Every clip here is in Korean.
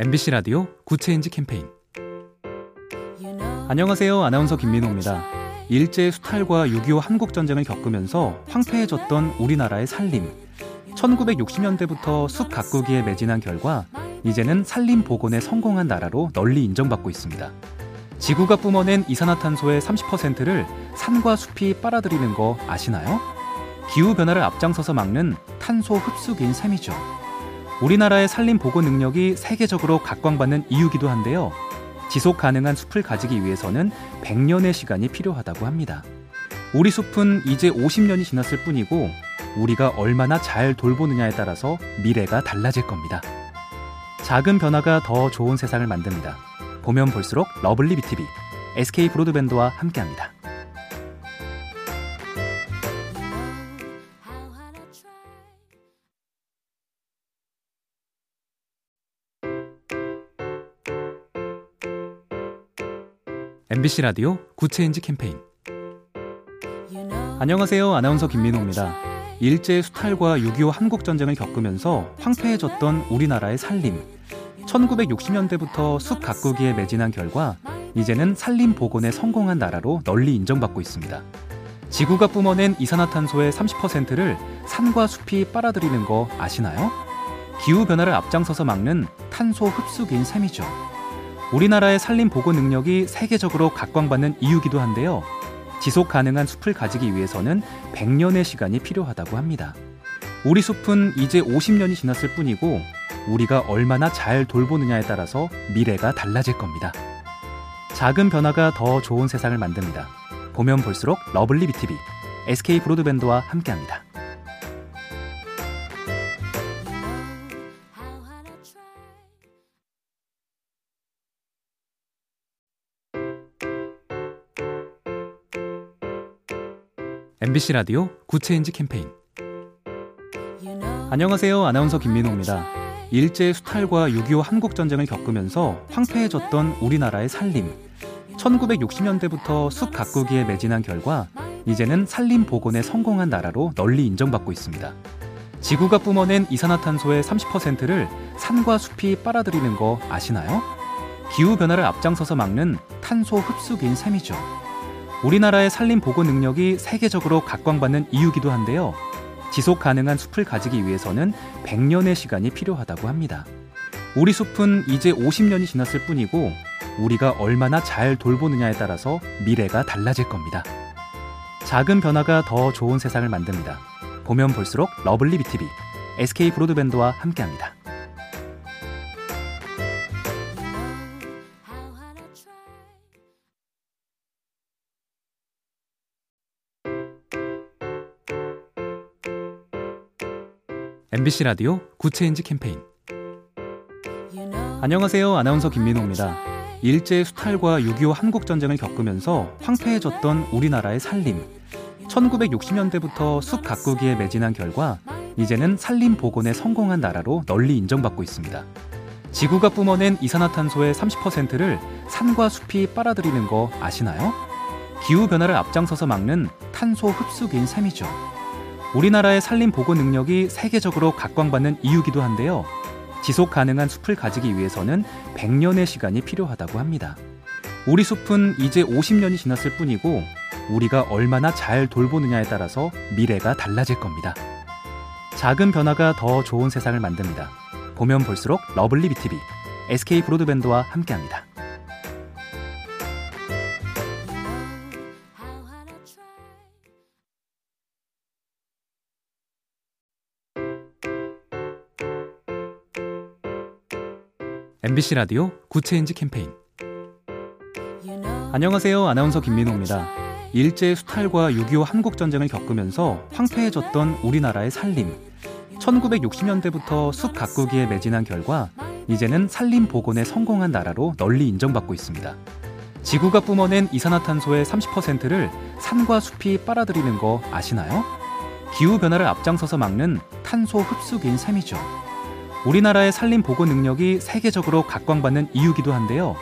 MBC 라디오 Good Change 캠페인 안녕하세요. 아나운서 김민호입니다. 일제 수탈과 6.25 한국 전쟁을 겪으면서 황폐해졌던 우리나라의 산림. 1960년대부터 숲 가꾸기에 매진한 결과 이제는 산림 복원에 성공한 나라로 널리 인정받고 있습니다. 지구가 뿜어낸 이산화탄소의 30%를 산과 숲이 빨아들이는 거 아시나요? 기후 변화를 앞장서서 막는 탄소 흡수기인 셈이죠. 우리나라의 산림 보호 능력이 세계적으로 각광받는 이유기도 한데요. 지속 가능한 숲을 가지기 위해서는 100년의 시간이 필요하다고 합니다. 우리 숲은 이제 50년이 지났을 뿐이고 우리가 얼마나 잘 돌보느냐에 따라서 미래가 달라질 겁니다. 작은 변화가 더 좋은 세상을 만듭니다. 보면 볼수록 lovely B tv SK 브로드밴드와 함께합니다. MBC 라디오 Good Change 캠페인 안녕하세요. 아나운서 김민호입니다. 일제 수탈과 6.25 한국 전쟁을 겪으면서 황폐해졌던 우리나라의 산림. 1960년대부터 숲 가꾸기에 매진한 결과 이제는 산림 복원에 성공한 나라로 널리 인정받고 있습니다. 지구가 뿜어낸 이산화탄소의 30%를 산과 숲이 빨아들이는 거 아시나요? 기후 변화를 앞장서서 막는 탄소 흡수기인 셈이죠. 우리나라의 산림 보호 능력이 세계적으로 각광받는 이유기도 한데요. 지속 가능한 숲을 가지기 위해서는 100년의 시간이 필요하다고 합니다. 우리 숲은 이제 50년이 지났을 뿐이고 우리가 얼마나 잘 돌보느냐에 따라서 미래가 달라질 겁니다. 작은 변화가 더 좋은 세상을 만듭니다. 보면 볼수록 lovely B tv SK 브로드밴드와 함께합니다. MBC 라디오 Good Change 캠페인 안녕하세요. 아나운서 김민호입니다. 일제 수탈과 6.25 한국전쟁을 겪으면서 황폐해졌던 우리나라의 산림. 1960년대부터 숲 가꾸기에 매진한 결과 이제는 산림 복원에 성공한 나라로 널리 인정받고 있습니다. 지구가 뿜어낸 이산화탄소의 30%를 산과 숲이 빨아들이는 거 아시나요? 기후 변화를 앞장서서 막는 탄소 흡수기인 셈이죠. 우리나라의 산림 보호 능력이 세계적으로 각광받는 이유기도 한데요. 지속 가능한 숲을 가지기 위해서는 100년의 시간이 필요하다고 합니다. 우리 숲은 이제 50년이 지났을 뿐이고 우리가 얼마나 잘 돌보느냐에 따라서 미래가 달라질 겁니다. 작은 변화가 더 좋은 세상을 만듭니다. 보면 볼수록 lovely B tv SK 브로드밴드와 함께합니다. MBC 라디오 Good Change 캠페인 안녕하세요. 아나운서 김민호입니다. 일제 수탈과 6.25 한국전쟁을 겪으면서 황폐해졌던 우리나라의 산림. 1960년대부터 숲 가꾸기에 매진한 결과 이제는 산림 복원에 성공한 나라로 널리 인정받고 있습니다. 지구가 뿜어낸 이산화탄소의 30%를 산과 숲이 빨아들이는 거 아시나요? 기후 변화를 앞장서서 막는 탄소 흡수기인 셈이죠. 우리나라의 산림 보호 능력이 세계적으로 각광받는 이유기도 한데요. 지속 가능한 숲을 가지기 위해서는 100년의 시간이 필요하다고 합니다. 우리 숲은 이제 50년이 지났을 뿐이고 우리가 얼마나 잘 돌보느냐에 따라서 미래가 달라질 겁니다. 작은 변화가 더 좋은 세상을 만듭니다. 보면 볼수록 lovely B tv SK 브로드밴드와 함께합니다. MBC 라디오 Good Change 캠페인 안녕하세요. 아나운서 김민호입니다. 일제 수탈과 6.25 한국전쟁을 겪으면서 황폐해졌던 우리나라의 산림. 1960년대부터 숲 가꾸기에 매진한 결과 이제는 산림 복원에 성공한 나라로 널리 인정받고 있습니다. 지구가 뿜어낸 이산화탄소의 30%를 산과 숲이 빨아들이는 거 아시나요? 기후 변화를 앞장서서 막는 탄소 흡수기인 셈이죠. 우리나라의 산림 보호 능력이 세계적으로 각광받는 이유기도 한데요.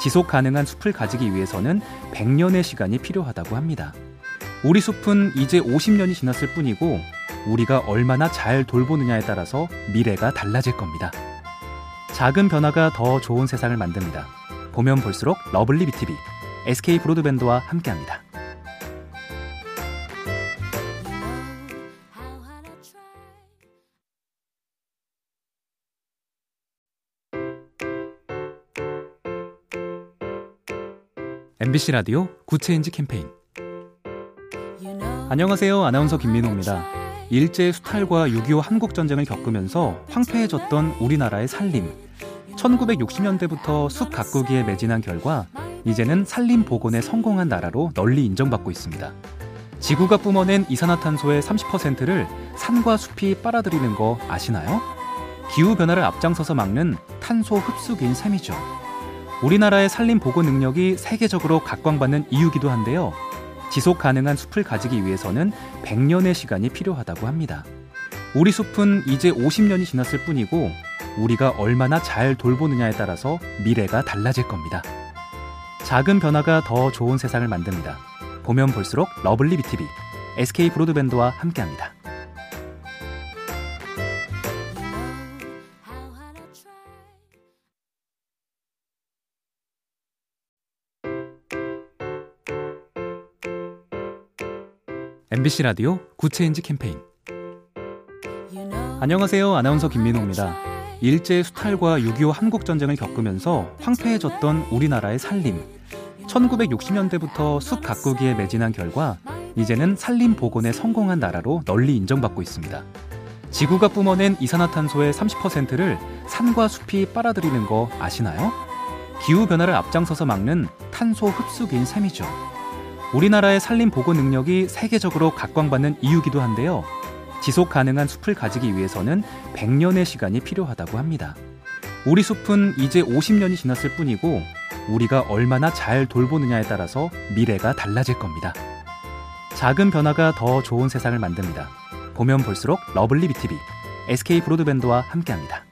지속 가능한 숲을 가지기 위해서는 100년의 시간이 필요하다고 합니다. 우리 숲은 이제 50년이 지났을 뿐이고 우리가 얼마나 잘 돌보느냐에 따라서 미래가 달라질 겁니다. 작은 변화가 더 좋은 세상을 만듭니다. 보면 볼수록 lovely B tv SK 브로드밴드와 함께합니다. MBC 라디오 Good Change 캠페인 안녕하세요. 아나운서 김민호입니다. 일제 수탈과 6.25 한국전쟁을 겪으면서 황폐해졌던 우리나라의 산림. 1960년대부터 숲 가꾸기에 매진한 결과 이제는 산림 복원에 성공한 나라로 널리 인정받고 있습니다. 지구가 뿜어낸 이산화탄소의 30%를 산과 숲이 빨아들이는 거 아시나요? 기후 변화를 앞장서서 막는 탄소 흡수기인 셈이죠. 우리나라의 산림 보호 능력이 세계적으로 각광받는 이유기도 한데요. 지속 가능한 숲을 가지기 위해서는 100년의 시간이 필요하다고 합니다. 우리 숲은 이제 50년이 지났을 뿐이고 우리가 얼마나 잘 돌보느냐에 따라서 미래가 달라질 겁니다. 작은 변화가 더 좋은 세상을 만듭니다. 보면 볼수록 lovely B tv SK 브로드밴드와 함께합니다. MBC 라디오 Good Change 캠페인 안녕하세요. 아나운서 김민호입니다. 일제 수탈과 6.25 한국전쟁을 겪으면서 황폐해졌던 우리나라의 산림. 1960년대부터 숲 가꾸기에 매진한 결과 이제는 산림 복원에 성공한 나라로 널리 인정받고 있습니다. 지구가 뿜어낸 이산화탄소의 30%를 산과 숲이 빨아들이는 거 아시나요? 기후 변화를 앞장서서 막는 탄소 흡수기인 셈이죠. 우리나라의 산림 복구 능력이 세계적으로 각광받는 이유기도 한데요. 지속 가능한 숲을 가지기 위해서는 100년의 시간이 필요하다고 합니다. 우리 숲은 이제 50년이 지났을 뿐이고 우리가 얼마나 잘 돌보느냐에 따라서 미래가 달라질 겁니다. 작은 변화가 더 좋은 세상을 만듭니다. 보면 볼수록 lovely B tv SK 브로드밴드와 함께합니다.